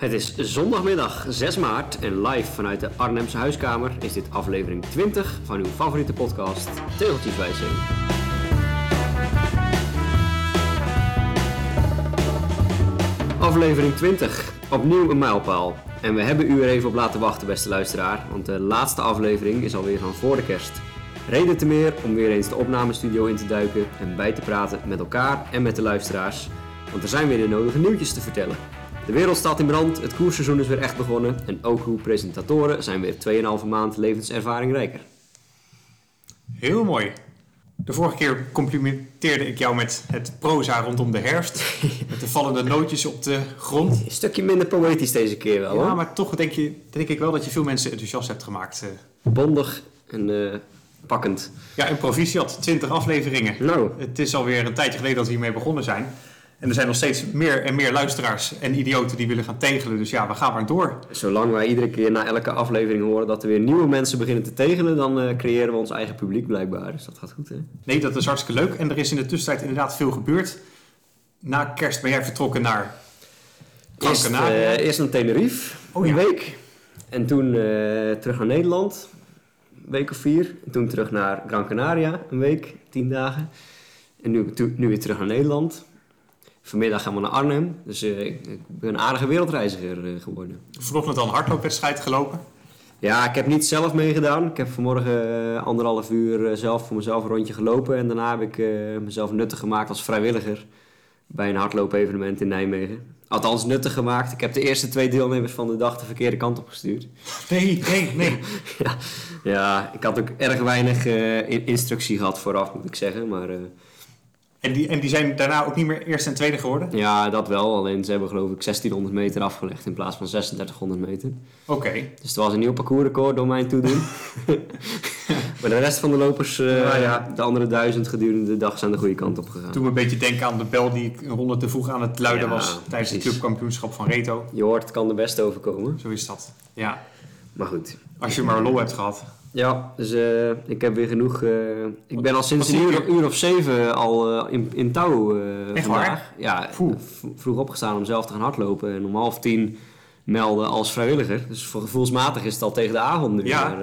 Het is zondagmiddag 6 maart en live vanuit de Arnhemse huiskamer is dit aflevering 20 van uw favoriete podcast Tegeltjeswijzing. Aflevering 20, opnieuw een mijlpaal. En we hebben u er even op laten wachten, beste luisteraar, want de laatste aflevering is alweer van voor de kerst. Reden te meer om weer eens de opnamestudio in te duiken en bij te praten met elkaar en met de luisteraars, want er zijn weer de nodige nieuwtjes te vertellen. De wereld staat in brand, het koersseizoen is weer echt begonnen en ook uw presentatoren zijn weer 2,5 maand levenservaring rijker. Heel mooi. De vorige keer complimenteerde ik jou met het proza rondom de herfst. met de vallende nootjes op de grond. Een stukje minder poëtisch deze keer wel Ja, hoor. maar toch denk, je, denk ik wel dat je veel mensen enthousiast hebt gemaakt. eh. Bondig en eh, pakkend. Ja, en proficiat, 20 afleveringen. Nou, Het is alweer een tijdje geleden dat we hiermee begonnen zijn. En er zijn nog steeds meer en meer luisteraars en idioten die willen gaan tegelen. Dus ja, we gaan maar door. zolang wij iedere keer na elke aflevering horen dat er weer nieuwe mensen beginnen te tegelen, dan eh, creëren we ons eigen publiek blijkbaar. Dus dat gaat goed hè. Nee, dat is hartstikke leuk. En er is in de tussentijd inderdaad veel gebeurd. Na kerst ben jij vertrokken naar Gran Eerst, Canaria. eh, eerst naar Tenerife, Oh, een week. En toen eh, terug naar Nederland, een week of vier. En toen terug naar Gran Canaria, een week, tien dagen. En nu, nu weer terug naar Nederland. Vanmiddag gaan we naar Arnhem. Dus eh, ik, ben een aardige wereldreiziger eh, geworden. Vanochtend al een hardloopwedstrijd gelopen. Ja, ik heb niet zelf meegedaan. Ik heb vanmorgen eh, anderhalf uur zelf voor mezelf een rondje gelopen. En daarna heb ik mezelf nuttig gemaakt als vrijwilliger bij een hardloopevenement in Nijmegen. Althans, nuttig gemaakt. Ik heb de eerste twee deelnemers van de dag de verkeerde kant op gestuurd. Nee, nee, nee. ja, ja, ik had ook erg weinig in- instructie gehad vooraf, moet ik zeggen. Maar En die, en die zijn daarna ook niet meer eerste en tweede geworden? ja, dat wel. Alleen ze hebben geloof ik 1600 meter afgelegd in plaats van 3600 meter. Oké. Dus het was een nieuw parcoursrecord door mijn toedoen. maar de rest van de lopers, eh, Nou ja. de andere duizend gedurende de dag, zijn de goede kant op gegaan. Toen me een beetje denken aan de bel die ik een ronde te vroeg aan het luiden Ja, was tijdens het clubkampioenschap van Reto. Je hoort, het kan de beste overkomen. Zo is dat. Ja, Maar goed. als je maar lol hebt gehad. Ja, dus eh, ik heb weer genoeg. eh, ik ben al sinds een uur, of zeven al eh, in, in touw Echt vandaag. waar? Ja, vroeg opgestaan om zelf te gaan hardlopen. En om half tien melden als vrijwilliger. Dus voor gevoelsmatig is het al tegen de avond nu. Ja. Maar,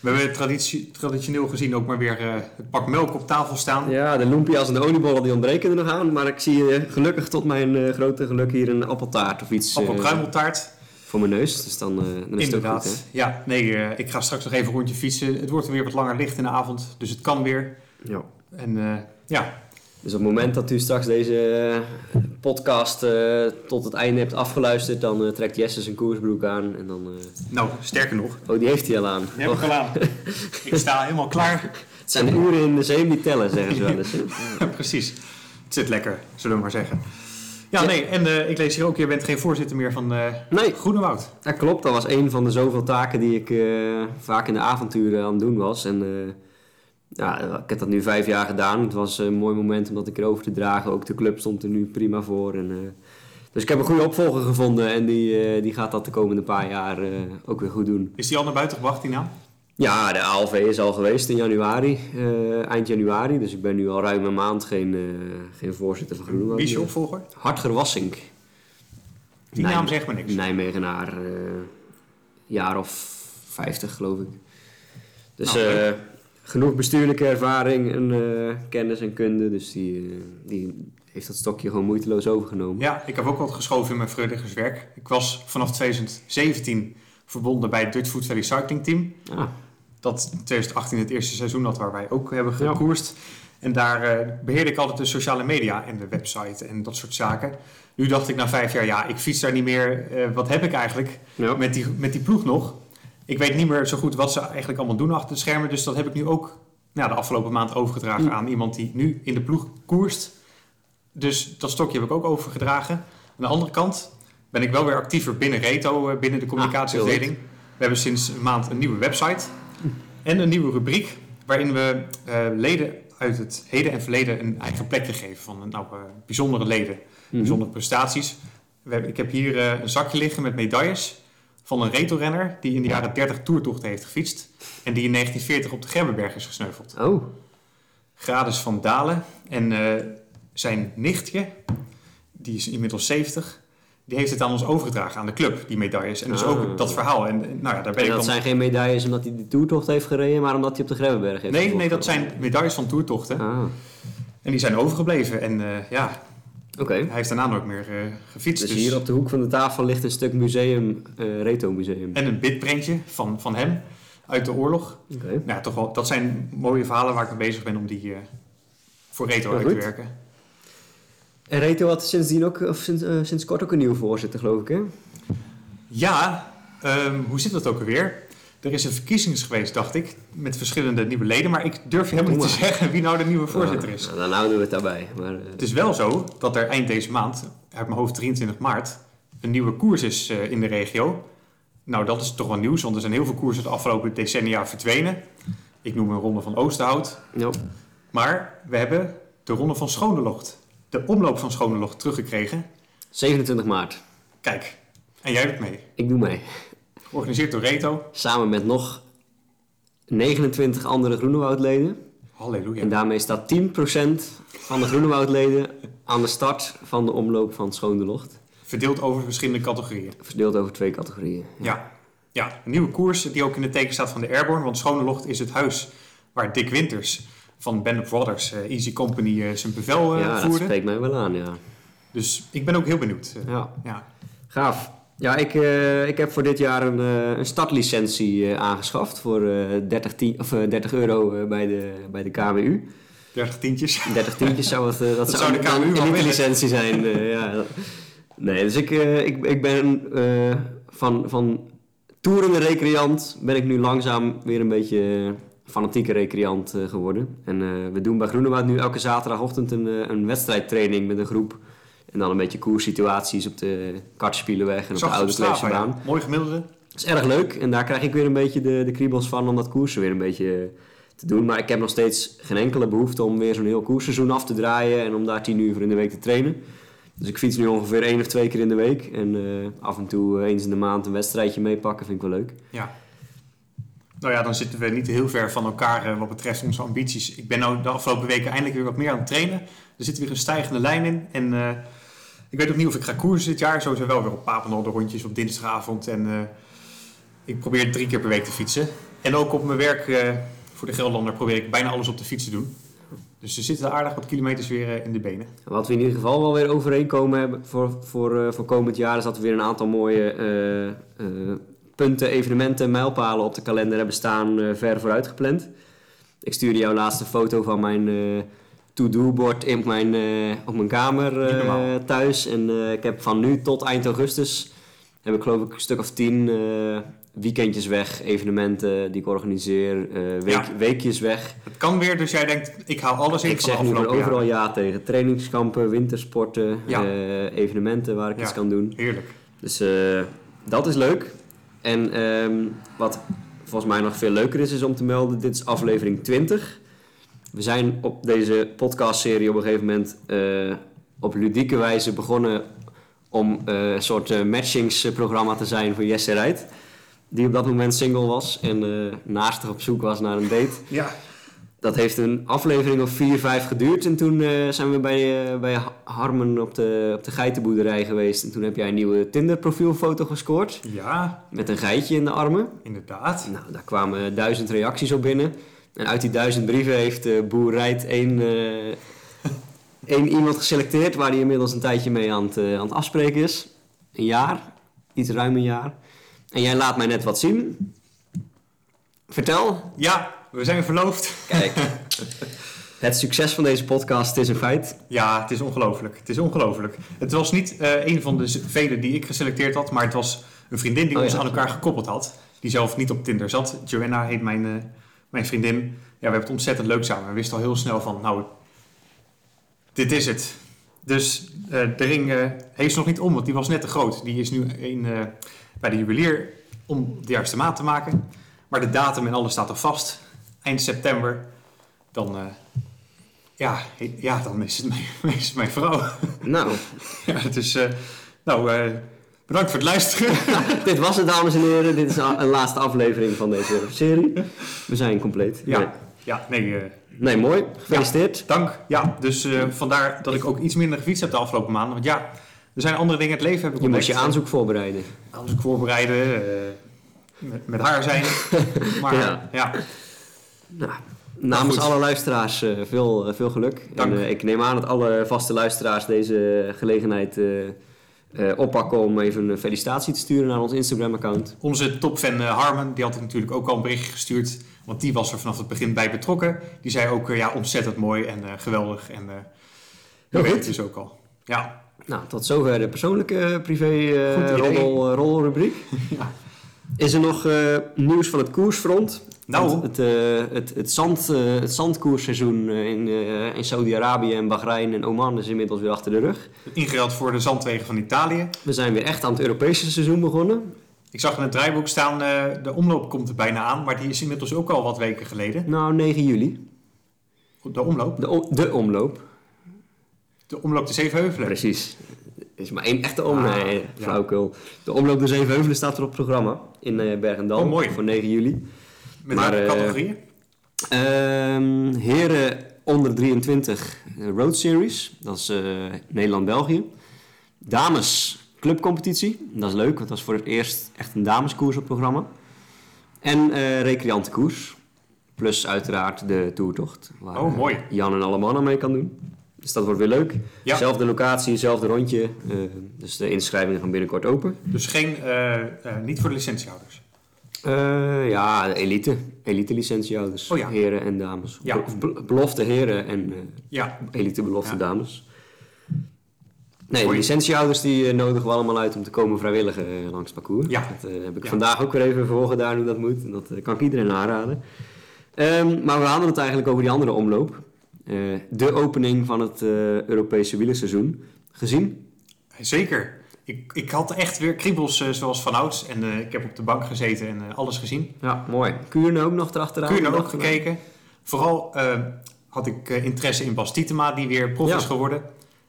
We hebben traditie, traditioneel gezien ook maar weer het pak melk op tafel staan. Ja, de lumpia's en de oliebollen die ontbreken er nog aan. Maar ik zie gelukkig tot mijn grote geluk hier een appeltaart of iets Appelkruimeltaart. Voor mijn neus. Dus dan, eh, dan is het ook Inderdaad. goed. ja, nee, eh, ik ga straks nog even een rondje fietsen. Het wordt weer wat langer licht in de avond, dus het kan weer. Hè? Ja. En eh, ja, Dus op het moment dat u straks deze podcast tot het einde hebt afgeluisterd, dan trekt Jesse zijn koersbroek aan. En dan, nou, sterker nog. Oh, die heeft hij al aan. Die heb ik al aan. ik sta helemaal klaar. het zijn de uren in de zeem die tellen, zeggen ze wel eens. hè? Ja, precies. Het zit lekker, zullen we maar zeggen. Ja, nee, en eh, ik lees hier ook, je bent geen voorzitter meer van eh Nee, Groenewoud. dat klopt. Dat was een van de zoveel taken die ik eh, vaak in de avonturen aan het doen was. En ja, ik heb dat nu vijf jaar gedaan. Het was een mooi moment om dat een keer over te dragen. Ook de club stond er nu prima voor. En, dus ik heb een goede opvolger gevonden en die, die gaat dat de komende paar jaar ook weer goed doen. Is die al naar buiten gebracht, die naam? Ja, de ALV is al geweest in januari, eh, eind januari. Dus ik ben nu al ruim een maand geen, eh, geen voorzitter van Groenwoud. Wie is je opvolger? Hartger Wassink. Die naam zegt me niks. Nijmegenaar, eh jaar of 50 geloof ik. Dus Nou, genoeg bestuurlijke ervaring en kennis en kunde. Dus die, die heeft dat stokje gewoon moeiteloos overgenomen. Ja, ik heb ook wat geschoven in mijn vrijwilligerswerk. Ik was vanaf 2017 verbonden bij het Dutch Food Valley Cycling Team. Ah, Dat in 2018 het eerste seizoen had waar wij ook hebben Ja. gekoerst. En daar eh, beheerde ik altijd de sociale media en de website en dat soort zaken. Nu dacht ik na vijf jaar, ja, ik fiets daar niet meer. Eh, wat heb ik eigenlijk ja. met die, met die ploeg nog? Ik weet niet meer zo goed wat ze eigenlijk allemaal doen achter de schermen. Dus dat heb ik nu ook nou, de afgelopen maand overgedragen aan iemand die nu in de ploeg koerst. Dus dat stokje heb ik ook overgedragen. Aan de andere kant ben ik wel weer actiever binnen Reto, eh, binnen de communicatieafdeling. We hebben sinds een maand een nieuwe website en een nieuwe rubriek waarin we eh, leden uit het heden en verleden een eigen plekje geven van nou, bijzondere leden, Mhm. bijzondere prestaties. We hebben, ik heb hier eh, een zakje liggen met medailles van een retorenner die in de jaren 30 toertochten heeft gefietst en die in 1940 op de Gerbenberg is gesneuveld. Oh, Grades van Dalen en eh, zijn nichtje, die is inmiddels 70, die heeft het aan ons overgedragen, aan de club, die medailles. En dus Ah. ook dat verhaal. En nou ja, daar ben En ik dat dan... zijn geen medailles omdat hij de toertocht heeft gereden, maar omdat hij op de Grebbeberg heeft Nee, nee, dat zijn medailles van toertochten. Ah, En die zijn overgebleven. En eh, ja, hij heeft daarna nooit meer eh, gefietst. Dus Dus hier op de hoek van de tafel ligt een stuk museum, eh Reto Museum. En een bitprintje van, van hem uit de oorlog. Oké. Nou, ja, toch wel, dat zijn mooie verhalen waar ik mee bezig ben om die voor Reto Ja, uit te werken. En Reto had sindsdien ook, of sinds, eh, sinds kort ook een nieuwe voorzitter, geloof ik, hè? Ja, ehm, hoe zit dat ook alweer? Er is een verkiezing geweest, dacht ik, met verschillende nieuwe leden. Maar ik durf helemaal niet te zeggen wie nou de nieuwe voorzitter is. Nou, dan houden we het daarbij. Maar, eh, Het is wel zo dat er eind deze maand, uit mijn hoofd 23 maart, een nieuwe koers is eh, in de regio. Nou, dat is toch wel nieuws, want er zijn heel veel koersen de afgelopen decennia verdwenen. Ik noem een ronde van Oosterhout. ja. Maar we hebben de ronde van Schonelocht, de omloop van Schonelocht, teruggekregen. 27 maart. Kijk, en jij doet mee. Ik doe mee. Georganiseerd door Reto. Samen met nog 29 andere Groenewoudleden. Halleluja. En daarmee staat 10% van de Groenewoudleden aan de start van de omloop van Schoon de Locht. Verdeeld over verschillende categorieën. Verdeeld over twee categorieën. Ja. ja, een nieuwe koers die ook in het teken staat van de Airborne. Want Schonelocht is het huis waar Dick Winters van Band of Brothers, eh, Easy Company, eh, zijn bevel eh, ja, dat voerde. spreekt mij wel aan, ja. Dus ik ben ook heel benieuwd. Ja. ja. Gaaf. Ja, ik, ik heb voor dit jaar een, eh, een startlicentie aangeschaft voor eh 30, tien- of, eh, 30 euro bij, de, bij de KWU. 30 tientjes. 30 tientjes zou het, eh, dat, zou de KWU een elite-licentie zijn. ja. Nee, dus ik, ik, ik ben van, van toerende recreant ben ik nu langzaam weer een beetje fanatieke recreant eh, geworden. En eh, we doen bij Groenewoud nu elke zaterdagochtend een, eh, een wedstrijdtraining met een groep. En dan een beetje koerssituaties op de Kartspielenweg en op de Oude op Strava, Kleefse baan. ja. Mooi gemiddelde. Dat is erg leuk en daar krijg ik weer een beetje de, de kriebels van om dat koersen weer een beetje te doen. Maar ik heb nog steeds geen enkele behoefte om weer zo'n heel koersseizoen af te draaien en om daar tien uur voor in de week te trainen. Dus ik fiets nu ongeveer één of twee keer in de week en af en toe eens in de maand een wedstrijdje meepakken vind ik wel leuk. Ja. Nou ja, dan zitten we niet heel ver van elkaar eh, wat betreft onze ambities. Ik ben nou de afgelopen weken eindelijk weer wat meer aan het trainen. Er zit weer een stijgende lijn in. En eh, ik weet ook niet of ik ga koersen dit jaar. Sowieso wel weer op Papendal rondjes op dinsdagavond. En eh, ik probeer drie keer per week te fietsen. En ook op mijn werk voor de Gelderlander probeer ik bijna alles op de fiets te doen. Dus er zitten aardig wat kilometers weer in de benen. Wat we in ieder geval wel weer overeenkomen hebben voor, voor, voor komend jaar is dat we weer een aantal mooie punten, evenementen, mijlpalen op de kalender hebben staan eh, ver vooruit gepland. Ik stuurde jou laatst een foto van mijn eh, to-do-bord in mijn, eh, op mijn kamer thuis. En ik heb van nu tot eind augustus heb ik geloof ik een stuk of tien weekendjes weg, evenementen die ik organiseer, week, Ja. weekjes weg. Het kan weer, dus jij denkt, ik haal alles in Ik zeg nu overal ja tegen. Trainingskampen, wintersporten, Ja. evenementen waar ik Ja. iets kan doen. Heerlijk. Dus dat is leuk. En ehm, wat volgens mij nog veel leuker is, is om te melden, dit is aflevering 20. We zijn op deze podcastserie op een gegeven moment eh, op ludieke wijze begonnen om eh, een soort eh, matchingsprogramma te zijn voor Jesse Rijt. Die op dat moment single was en eh naastig op zoek was naar een date. Ja, Dat heeft een aflevering of vier, vijf geduurd. En toen eh, zijn we bij, eh, bij Ha- Harmen op de, op de geitenboerderij geweest. En toen heb jij een nieuwe Tinder profielfoto gescoord. ja, Met een geitje in de armen. inderdaad. Nou, daar kwamen duizend reacties op binnen. En uit die duizend brieven heeft eh Boer Rijt één, eh, één iemand geselecteerd... waar hij inmiddels een tijdje mee aan het, aan het afspreken is. Een jaar. Iets ruim een jaar. En jij laat mij net wat zien. Vertel. Ja, we zijn verloofd. Kijk. Het succes van deze podcast is een feit. Ja, het is ongelooflijk. Het is ongelooflijk. Het was niet eh, een van de vele die ik geselecteerd had, maar het was een vriendin die Oh, ons ja. aan elkaar gekoppeld had. Die zelf niet op Tinder zat. Joanna heet mijn, eh, mijn vriendin. Ja, we hebben het ontzettend leuk samen. We wisten al heel snel van, nou, dit is het. Dus eh, de ring heeft ze nog niet om, want die was net te groot. Die is nu in, bij de juwelier om de juiste maat te maken. Maar de datum en alles staat al vast. Eind september. Dan, eh, ja, ja, dan is het mijn, is het mijn vrouw. Nou, ja, is, eh, nou, eh, bedankt voor het luisteren. dit was het, dames en heren. Dit is een laatste aflevering van deze serie. We zijn compleet. ja, Nee, ja, nee, nee mooi. Gefeliciteerd. dank. Ja, dus vandaar dat ik ook iets minder gefietst heb de afgelopen maanden. Want ja, Er zijn andere dingen in het leven heb ik Je moest je aanzoek voorbereiden. Aanzoek voorbereiden, met, met haar zijn. Maar Ja. ja, Nou, namens goed. alle luisteraars eh, veel, eh, veel geluk. Dank. En eh, ik neem aan dat alle vaste luisteraars deze gelegenheid oppakken om even een felicitatie te sturen naar ons Instagram-account. onze topfan Harman, die had ik natuurlijk ook al een berichtje gestuurd. Want die was er vanaf het begin bij betrokken. Die zei ook, ja, ontzettend mooi en geweldig. En dat weet dus ook al. Ja, Nou, tot zover de persoonlijke privé eh, roddelrubriek. Ja. Is er nog eh, nieuws van het koersfront? Nou. Want Het, eh, het, het, zand, eh, het zandkoersseizoen in, in Saudi-Arabië en Bahrein en Oman is inmiddels weer achter de rug. ingeruild voor de zandwegen van Italië. We zijn weer echt aan het Europese seizoen begonnen. Ik zag in het draaiboek staan, de omloop komt er bijna aan. Maar die is inmiddels ook al wat weken geleden. Nou, 9 juli. De omloop. De, de omloop. De omloop de Zevenheuvelen. Precies. Is maar één echte om. Ah, nee, ja. flauwekul. De omloop de Zevenheuvelen staat er op het programma in eh Bergendal. Oh, mooi. Voor 9 juli. Met Maar, welke eh, categorieën? Ehm, heren onder 23 eh, Road Series. Dat is Nederland-België. Dames clubcompetitie. Dat is leuk, want dat is voor het eerst echt een dameskoers op het programma. En eh recreantenkoers. Plus uiteraard de toertocht. Waar Oh, mooi. Jan en alle mannen mee kan doen. Dus dat wordt weer leuk. Ja. Zelfde locatie, zelfde rondje. eh, dus de inschrijvingen gaan binnenkort open. Dus geen, eh, eh, niet voor de licentiehouders. Eh, ja, elite. Elite licentiehouders. Oh ja. Heren en dames. Ja. Of be- belofte heren en Ja, elite belofte dames. Nee, de licentiehouders die nodigen we allemaal uit om te komen vrijwilligen langs het parcours. Ja. Dat heb ik Ja. vandaag ook weer even voorgedaan hoe dat moet. En dat kan ik iedereen aanraden. Ehm, maar we hadden het eigenlijk over die andere omloop. Eh, de opening van het eh, Europese wielerseizoen. Gezien? zeker. Ik, ik had echt weer kriebels eh, zoals vanouds. En eh, ik heb op de bank gezeten en alles gezien. Ja, mooi. Kuurne ook nog erachteraan? De ook gekeken? Vooral had ik interesse in Bas Tietema, die weer prof Ja. is geworden.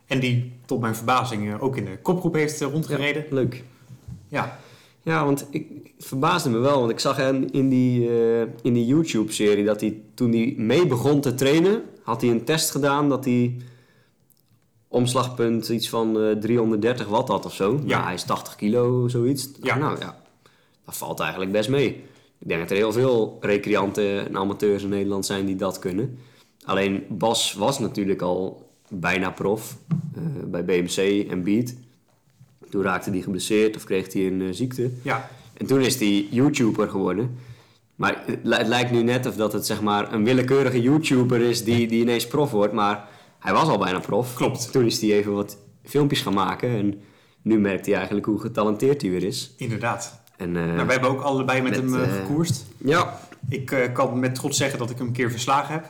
En die tot mijn verbazing ook in de kopgroep heeft rondgereden. Leuk. Ja, Ja, want ik, verbaasde me wel. Want ik zag in, in die, in die YouTube-serie dat hij toen hij mee begon te trainen, had hij een test gedaan dat hij omslagpunt iets van eh, 330 watt had of zo. Ja. Nou, hij is 80 kilo, zoiets. Ja. Nou ja, dat valt eigenlijk best mee. Ik denk dat er heel veel recreanten en amateurs in Nederland zijn die dat kunnen. Alleen Bas was natuurlijk al bijna prof eh, bij BMC en Beat. Toen raakte hij geblesseerd of kreeg hij een eh, ziekte. ja, En toen is hij YouTuber geworden. Maar het, li- het lijkt nu net of dat het zeg maar een willekeurige YouTuber is die, die ineens prof wordt. Maar hij was al bijna prof. Klopt. Toen is hij even wat filmpjes gaan maken. En nu merkt hij eigenlijk hoe getalenteerd hij weer is. inderdaad. En, eh, Nou, wij hebben ook allebei met, met, hem eh, eh, gekoerst. Ja, Ik eh, kan met trots zeggen dat ik hem een keer verslagen heb.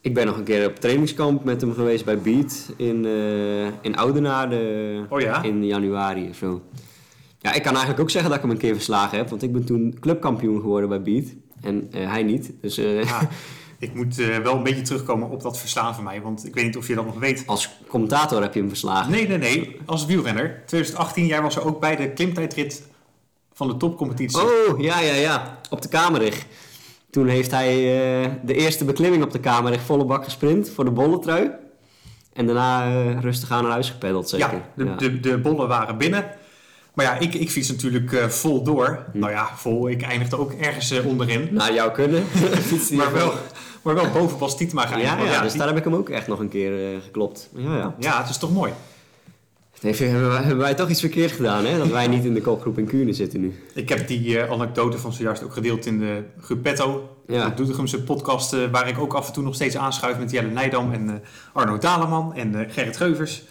ik ben nog een keer op trainingskamp met hem geweest bij Beat in, eh in Oudenaarde Oh ja? in januari of zo. Ja, ik kan eigenlijk ook zeggen dat ik hem een keer verslagen heb. Want ik ben toen clubkampioen geworden bij Beat. En eh, hij niet. Dus eh, Ja, ik moet eh, wel een beetje terugkomen op dat verslaan van mij. Want ik weet niet of je dat nog weet. als commentator heb je hem verslagen. Nee, nee, nee. Als wielrenner. 2018, jij was er ook bij de klimtijdrit van de topcompetitie. Oh, ja, ja, ja. Op de Kamerig. Toen heeft hij de eerste beklimming op de Kamerig volle bak gesprint voor de bolletrui. En daarna rustig aan naar huis gepeddeld, zeker. ja, de, De, de bollen waren binnen. Maar ja, ik, ik fiets natuurlijk eh, vol door. Hm. Nou ja, vol. Ik eindigde ook ergens eh, onderin. Naar jou kunnen. Maar wel, maar wel boven Bas Ja, geëindigd. ja, Want dus die- daar heb ik hem ook echt nog een keer eh, geklopt. Ja, ja. ja, het is toch mooi. Heeft, hebben, wij, hebben wij toch iets verkeerd gedaan, hè? Dat wij niet in de kopgroep in Kuurne zitten nu. Ik heb die anekdote van zojuist ook gedeeld in de Gruppetto. Ja. De Doetinchemse podcast, waar ik ook af en toe nog steeds aanschuif met Jelle Nijdam en Arno Daleman en Gerrit Geuvers.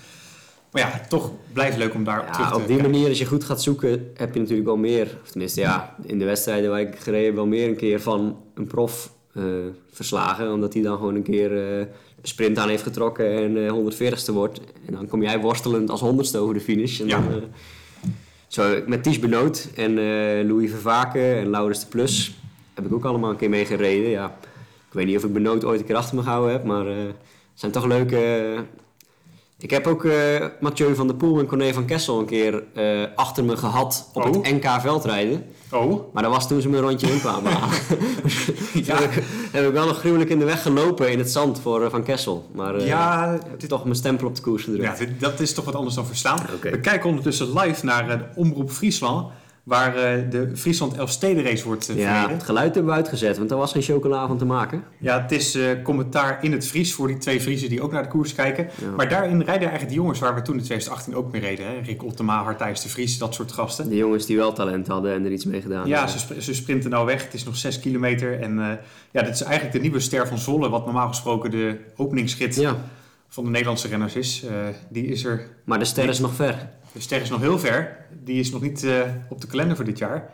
Maar ja, toch blijft leuk om daar op terug Ja, te op die kijken. manier, als je goed gaat zoeken, heb je natuurlijk wel meer. Of tenminste, ja, in de wedstrijden waar ik gereden wel meer een keer van een prof eh, verslagen. Omdat hij dan gewoon een keer eh, een sprint aan heeft getrokken en eh 140ste wordt. En dan kom jij worstelend als honderdste over de finish. En Ja. dan, eh, zo, met Ties Benoot en eh, Louis Vervaken en Laurens de Plus heb ik ook allemaal een keer mee gereden. Ja, ik weet niet of ik Benoot ooit een keer achter me gehouden heb, maar eh, het zijn toch leuke... Ik heb ook eh, Mathieu van der Poel en Corné van Kessel een keer eh, achter me gehad op Oh. het NK veldrijden. Oh, Maar dat was toen ze me een rondje in kwamen halen. Ja. Heb, ik, heb ik wel nog gruwelijk in de weg gelopen in het zand voor eh, Van Kessel. Maar ja, heb ik toch mijn stempel op de koers gedrukt. ja dit- dat is toch wat anders dan verstaan. We kijken ondertussen live naar de Omroep Friesland, waar eh, de Friesland Elfstedenrace wordt eh, Ja, verreden. het geluid hebben we uitgezet, want er was geen chocola van te maken. Ja, het is eh, commentaar in het Fries voor die twee Friesen die ook naar de koers kijken. Ja. Maar daarin rijden eigenlijk de jongens waar we toen in 2018 ook mee reden. Hè? Rick Ottema, Hartijs de Vries, dat soort gasten. De jongens die wel talent hadden en er iets mee gedaan Ja, hebben. ze, sp- ze sprinten nou weg. Het is nog 6 kilometer. En eh, ja, dit is eigenlijk de nieuwe ster van Zwolle, wat normaal gesproken de openingsrit Ja, van de Nederlandse renners is. Die is er, maar de ster is nog ver. De ster is nog heel ver. Die is nog niet eh, op de kalender voor dit jaar.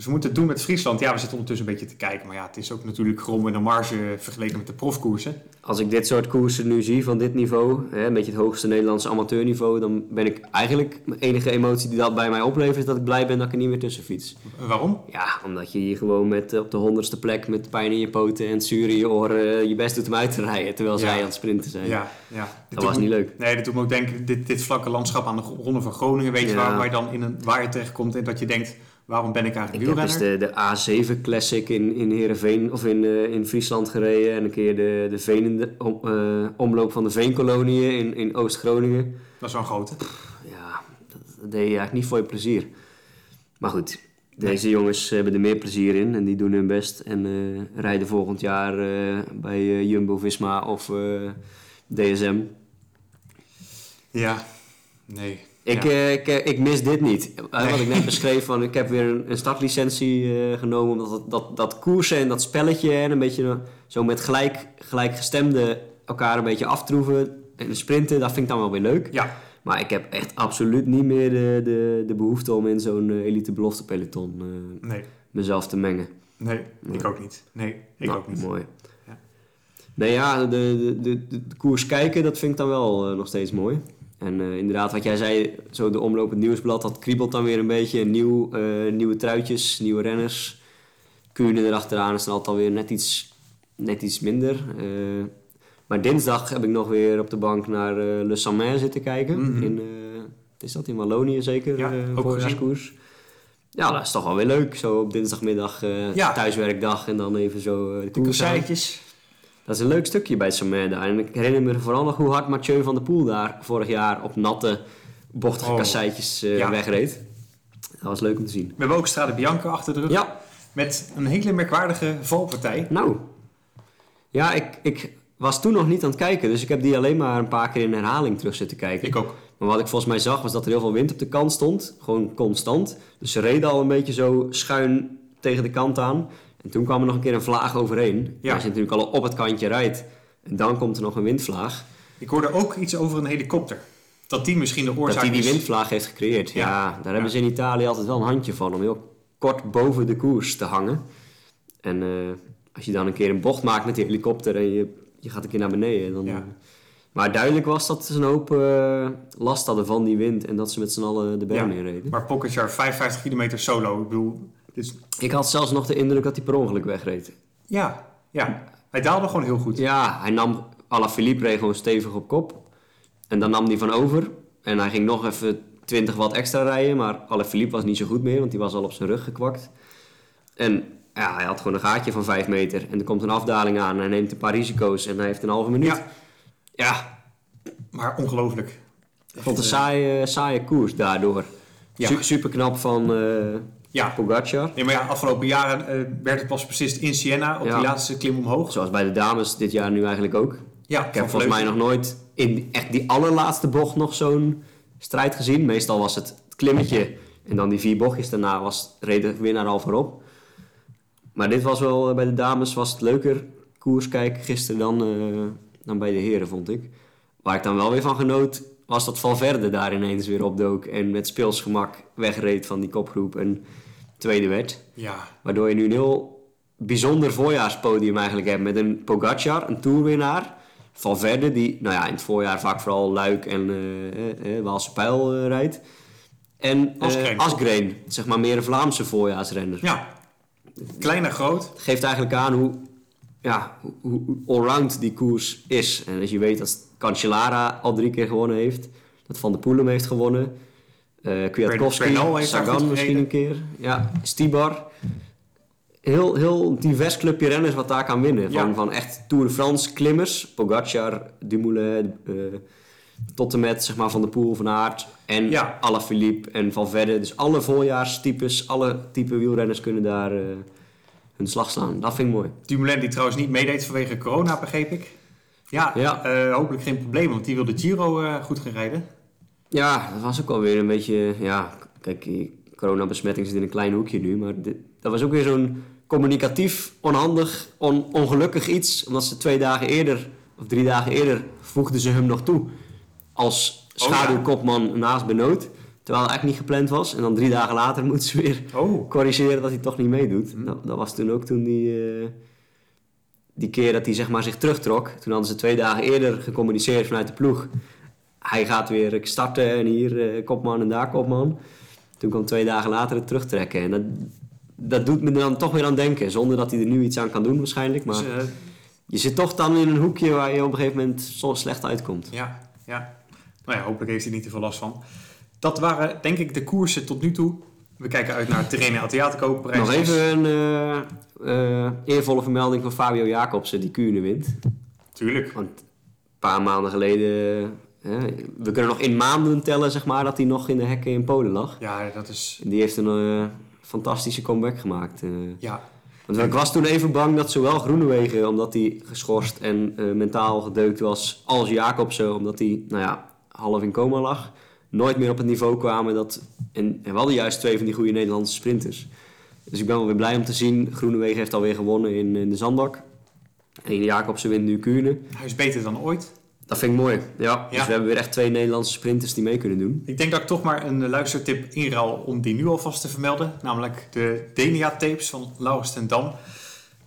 Dus we moeten het doen met Friesland. Ja, we zitten ondertussen een beetje te kijken. Maar ja, het is ook natuurlijk grom in de marge vergeleken met de profkoersen. Als ik dit soort koersen nu zie van dit niveau, hè, een beetje het hoogste Nederlandse amateurniveau, dan ben ik eigenlijk, mijn enige emotie die dat bij mij oplevert, is dat ik blij ben dat ik er niet meer tussen fiets. Waarom? Ja, omdat je hier gewoon met, eh, op de honderdste plek met pijn in je poten en zuur in je oren eh, je best doet om uit te rijden, terwijl Ja. zij aan het sprinten zijn. Ja, ja. Dit dat was me- niet leuk. Nee, dat doet me ook denken, dit, dit vlakke landschap aan de Ronde van Groningen, weet je, Ja. waar, waar je dan in een waaier terechtkomt en dat je denkt, waarom ben ik eigenlijk Ik heb eens wielrenner? de, de A7 Classic in, in Heerenveen of in, eh, in Friesland gereden. En een keer de, de om, eh, omloop van de Veenkoloniën in, in Oost-Groningen. Dat is wel een grote. Ja, dat, deed je eigenlijk niet voor je plezier. Maar goed, deze jongens hebben er meer plezier in en die doen hun best. En eh, rijden volgend jaar bij Jumbo-Visma of DSM. Ja, nee. Ik, Ja. eh, ik, eh, ik mis dit niet. Eh, Nee. Wat ik net beschreef, van, ik heb weer een, een startlicentie genomen. Omdat dat, dat, dat koersen en dat spelletje en een beetje zo met gelijk, gelijkgestemden elkaar een beetje aftroeven. En sprinten, dat vind ik dan wel weer leuk. Ja, Maar ik heb echt absoluut niet meer de, de, de behoefte om in zo'n elite belofte peloton nee. mezelf te mengen. Nee, ik ook niet. Nee, ik Nou, ook niet. Mooi. Ja. Nee ja, de, de, de, de, koers kijken, dat vind ik dan wel nog steeds mooi. En eh, inderdaad, wat jij zei, zo de omloop het nieuwsblad, dat kriebelt dan weer een beetje. Nieuw, eh, nieuwe truitjes, nieuwe renners. Kuurne erachteraan is dan altijd alweer net iets, net iets minder. Eh, maar dinsdag heb ik nog weer op de bank naar Le Samin zitten kijken. Mhm. in, is dat in Wallonië zeker? Ja, voorjaarskoers. Ja, dat is toch wel weer leuk. Zo op dinsdagmiddag Ja. thuiswerkdag en dan even zo de De koers. Dat is een leuk stukje bij daar. En ik herinner me vooral nog hoe hard Mathieu van der Poel daar vorig jaar op natte, bochtige Oh. kasseitjes eh, Ja. wegreed. Dat was leuk om te zien. We hebben ook Strade Bianca achter de rug. Ja, Met een hele merkwaardige valpartij. nou. Ja, ik, ik was toen nog niet aan het kijken. Dus ik heb die alleen maar een paar keer in herhaling terug zitten kijken. Ik ook. Maar wat ik volgens mij zag was dat er heel veel wind op de kant stond. Gewoon constant. Dus ze reden al een beetje zo schuin tegen de kant aan. En toen kwam er nog een keer een vlaag overheen. Ja. Als je natuurlijk al op het kantje rijdt. En dan komt er nog een windvlaag. Ik hoorde ook iets over een helikopter. Dat die misschien de oorzaak Dat hij die is. windvlaag heeft gecreëerd. Ja, Ja. daar hebben ze in Italië altijd wel een handje van. Om heel kort boven de koers te hangen. En eh, als je dan een keer een bocht maakt met die helikopter. En je, je gaat een keer naar beneden. Dan, Ja. Maar duidelijk was dat ze een hoop eh, last hadden van die wind. En dat ze met z'n allen de berm Ja. inreden. Maar Pogacar 55 kilometer solo. Ik bedoel, Ik had zelfs nog de indruk dat hij per ongeluk wegreed. Ja, ja. Hij daalde gewoon heel goed. Ja, hij nam Alaphilippe reed gewoon stevig op kop. En dan nam hij van over. En hij ging nog even 20 watt extra rijden. Maar Alaphilippe was niet zo goed meer, want die was al op zijn rug gekwakt. En ja, hij had gewoon een gaatje van 5 meter. En er komt een afdaling aan. Hij neemt een paar risico's en hij heeft een halve minuut. Ja. Ja, Maar ongelooflijk. ik vond een saaie, saaie koers daardoor. Ja. super knap van eh Ja. Pogacar. Nee, maar ja, afgelopen jaren eh, werd het pas beslist in Siena op Ja. die laatste klim omhoog. Zoals bij de dames dit jaar nu eigenlijk ook. Ja, Ik heb volgens mij nog nooit in echt die allerlaatste bocht nog zo'n strijd gezien. Meestal was het het klimmetje en dan die vier bochtjes daarna was, reed de winnaar al voorop. Maar dit was wel, eh, bij de dames was het leuker koers kijken gisteren dan, eh, dan bij de heren, vond ik. Waar ik dan wel weer van genoot, was dat Valverde daar ineens weer opdook en met speelsgemak wegreed van die kopgroep en tweede werd. Ja, Waardoor je nu een heel bijzonder voorjaarspodium eigenlijk hebt. Met een Pogacar, een toerwinnaar. Valverde, die nou ja, in het voorjaar vaak vooral Luik en eh, eh, Waalse Pijl eh, rijdt. En eh, Asgreen. Asgreen, zeg maar meer een Vlaamse voorjaarsrenner. ja. Klein en groot. Het geeft eigenlijk aan hoe, ja, hoe, hoe allround die koers is. En als je weet dat Cancellara al drie keer gewonnen heeft. Dat Van der Poel hem heeft gewonnen. eh Kwiatkowski, Sagan misschien een keer. Ja, Stibar. Heel, heel divers clubje renners wat daar kan winnen. Van, Ja. van echt Tour de France klimmers. Pogacar, Dumoulin, eh tot en met zeg maar, Van der Poel, Van Aert. En Ja. Alaphilippe en Valverde. Dus alle voorjaarstypes, alle type wielrenners kunnen daar eh, hun slag slaan. Dat vind ik mooi. Dumoulin die trouwens niet meedeed vanwege corona, begreep ik. Ja, Ja. eh, hopelijk geen probleem, want die wilde Giro eh, goed gaan rijden. Ja, dat was ook alweer een beetje... Ja, kijk, coronabesmetting zit in een klein hoekje nu. Maar dit- dat was ook weer zo'n communicatief, onhandig, on- ongelukkig iets. Omdat ze twee dagen eerder, of drie dagen eerder, voegden ze hem nog toe. Als Oh, ja. schaduwkopman naast Benoot. Terwijl het eigenlijk niet gepland was. En dan drie dagen later moeten ze weer Oh, corrigeren dat hij toch niet meedoet. Hm. Dat, dat was toen ook toen die, eh, die keer dat hij zeg maar, zich terugtrok. Toen hadden ze twee dagen eerder gecommuniceerd vanuit de ploeg. Hij gaat weer starten en hier eh, kopman en daar kopman. Toen kwam twee dagen later het terugtrekken. En dat, dat doet me dan toch weer aan denken. Zonder dat hij er nu iets aan kan doen waarschijnlijk. Maar dus, eh, je zit toch dan in een hoekje waar je op een gegeven moment zo slecht uitkomt. ja, ja. Nou ja, hopelijk heeft hij niet te veel last van. Dat waren denk ik de koersen tot nu toe. We kijken uit naar Terreno Adriatico, Parijs. Nog even een eh, eh, eervolle vermelding van Fabio Jacobsen die Kuurne wint. Tuurlijk. Want een paar maanden geleden, hè, we kunnen nog in maanden tellen zeg maar, dat hij nog in de hekken in Polen lag. Ja, dat is... Die heeft een eh, fantastische comeback gemaakt. Ja, want ik was toen even bang dat zowel Groenewegen, omdat hij geschorst en mentaal gedeukt was, als Jacobsen, omdat hij nou ja, half in coma lag, nooit meer op het niveau kwamen. Dat, en, en we hadden juist twee van die goede Nederlandse sprinters. Dus ik ben wel weer blij om te zien. Groenewegen heeft alweer gewonnen in, in de zandbak. En Jacobsen wint nu Kuurne. hij is beter dan ooit. Dat vind ik mooi. Ja, dus Ja. we hebben weer echt twee Nederlandse sprinters die mee kunnen doen. Ik denk dat ik toch maar een luistertip inruil om die nu alvast te vermelden. Namelijk de Denia-tapes van Laurens ten Dam.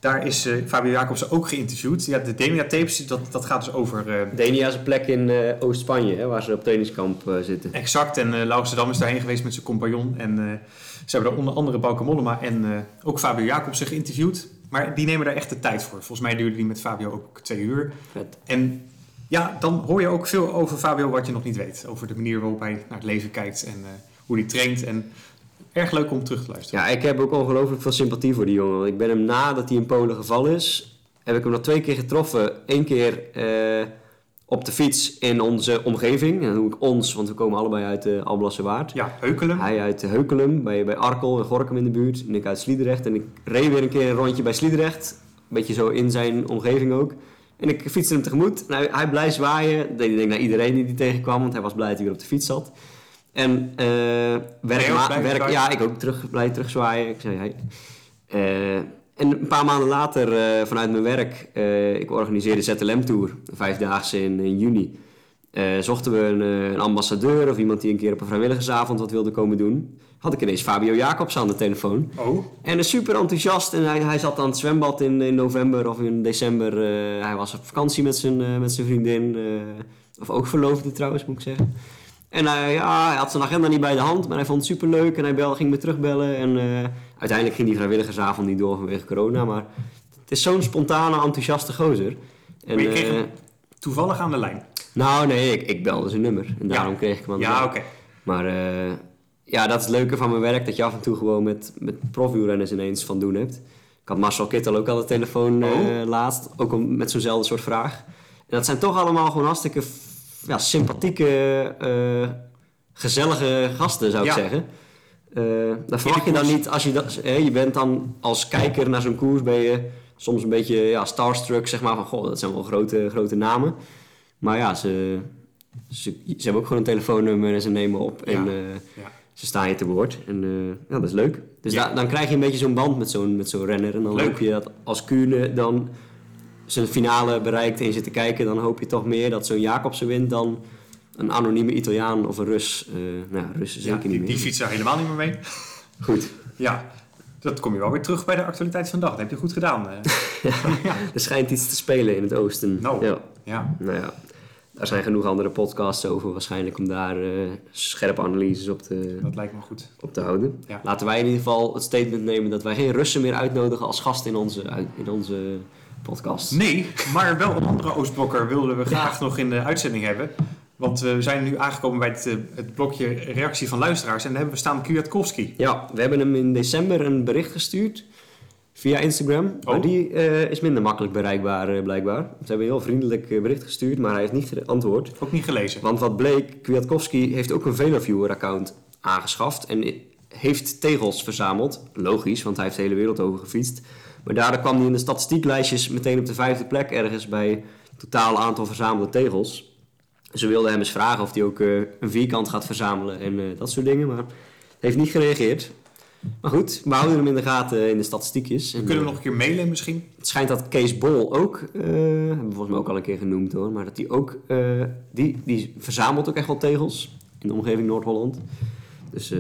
Daar is eh, Fabio Jacobsen ook geïnterviewd. Ja, de Denia-tapes, dat, dat gaat dus over... eh, Denia is een plek in eh, Oost-Spanje, waar ze op trainingskamp zitten. Exact, en Dam is daarheen geweest met zijn compagnon. En ze hebben daar onder andere Bauke Mollema en ook Fabio Jacobsen geïnterviewd. Maar die nemen daar echt de tijd voor. Volgens mij duurde die met Fabio ook twee uur. Vet. En ja, dan hoor je ook veel over Fabio wat je nog niet weet. Over de manier waarop hij naar het leven kijkt en hoe hij traint. En erg leuk om terug te luisteren. Ja, ik heb ook ongelooflijk veel sympathie voor die jongen. Want ik ben hem nadat hij in Polen gevallen is, heb ik hem nog twee keer getroffen. Eén keer eh, op de fiets in onze omgeving. En dan doe ik ons, want we komen allebei uit de Alblasse Waard. Ja, Heukelen. Hij uit Heukelum, bij, bij Arkel en Gorkum in de buurt. En ik uit Sliedrecht. En ik reed weer een keer een rondje bij Sliedrecht. Een beetje zo in zijn omgeving ook. En ik fietste hem tegemoet. En hij, hij blij zwaaien. Dat deed ik denk naar iedereen die die tegenkwam. Want hij was blij dat hij weer op de fiets zat. En eh werk, ook werk ja, ik ook terug, blij terug zwaaien. Ik zei, hey. Eh, en een paar maanden later, eh, vanuit mijn werk, ik organiseerde ZLM-tour, een vijfdaagse in, in juni. Zochten we een, een ambassadeur of iemand die een keer op een vrijwilligersavond wat wilde komen doen. Had ik ineens Fabio Jacobs aan de telefoon. Oh, En is super enthousiast. En hij, hij zat aan het zwembad in, in november of in december. hij was op vakantie met zijn, met zijn vriendin. of ook verloofde trouwens, moet ik zeggen. En hij, ja, hij had zijn agenda niet bij de hand, maar hij vond het super leuk. En hij bel, ging me terugbellen. En eh, uiteindelijk ging die vrijwilligersavond niet door vanwege corona. Maar het is zo'n spontane, enthousiaste gozer. En, Maar je kreeg eh, hem toevallig aan de lijn. nou, nee, ik, ik belde zijn nummer. En daarom kreeg ik hem aan de Ja, lijn. oké. Maar eh, ja, dat is het leuke van mijn werk, dat je af en toe gewoon met, met profwielrenners ineens van doen hebt. Ik had Marcel Kittel ook aan de telefoon Oh. laatst, ook om, met zo'nzelfde soort vraag. En dat zijn toch allemaal gewoon hartstikke ja, sympathieke, eh, gezellige gasten, zou ik Ja. zeggen. Eh dat verwacht je dan niet als je dat... hè, je bent dan als kijker naar zo'n koers, ben je soms een beetje ja, starstruck, zeg maar, van goh, dat zijn wel grote, grote namen. Maar ja, ze, ze, ze hebben ook gewoon een telefoonnummer en ze nemen op en Ja. eh, Ja. ze staan je te woord. En ja, dat is leuk. Dus da- dan krijg je een beetje zo'n band met zo'n, met zo'n renner. En dan Leuk. hoop je dat als Kuurne dan zijn finale bereikt en je zit te kijken, dan hoop je toch meer dat zo'n Jacobsen wint dan een anonieme Italiaan of een Rus. Eh nou, ja, Ja, zeker die, niet meer. die fietst daar helemaal niet meer mee. Goed. Ja, dat kom je wel weer terug bij de actualiteit van de dag. Dat heb je goed gedaan. eh. Er schijnt iets te spelen in het oosten. Nou. Ja. ja. Nou ja, daar zijn genoeg andere podcasts over waarschijnlijk om daar eh, scherpe analyses op te, dat lijkt me goed. op te houden. Ja. Laten wij in ieder geval het statement nemen dat wij geen Russen meer uitnodigen als gast in onze, in onze podcast. Nee, maar wel een andere Oostblokker wilden we graag nog in de uitzending hebben. Want we zijn nu aangekomen bij het, eh, het blokje reactie van luisteraars. En daar hebben we staan Kwiatkowski. Ja, we hebben hem in december een bericht gestuurd via Instagram. Maar Oh. die eh, is minder makkelijk bereikbaar eh, blijkbaar. Ze hebben een heel vriendelijk bericht gestuurd, maar hij heeft niet geantwoord. Ook niet gelezen. Want wat bleek, Kwiatkowski heeft ook een Veloviewer-account aangeschaft en heeft tegels verzameld. Logisch, want hij heeft de hele wereld over gefietst. Maar daardoor kwam hij in de statistieklijstjes meteen op de vijfde plek ergens bij het totale aantal verzamelde tegels. Ze wilden hem eens vragen of hij ook eh, een vierkant gaat verzamelen en eh, dat soort dingen, maar hij heeft niet gereageerd. Maar goed, we houden hem in de gaten in de statistiekjes. We kunnen eh, nog een keer mailen misschien. het schijnt dat Kees Bol ook, eh, hebben we volgens mij ook al een keer genoemd hoor, maar dat die ook, eh, die, die verzamelt ook echt wel tegels in de omgeving Noord-Holland. Dus eh,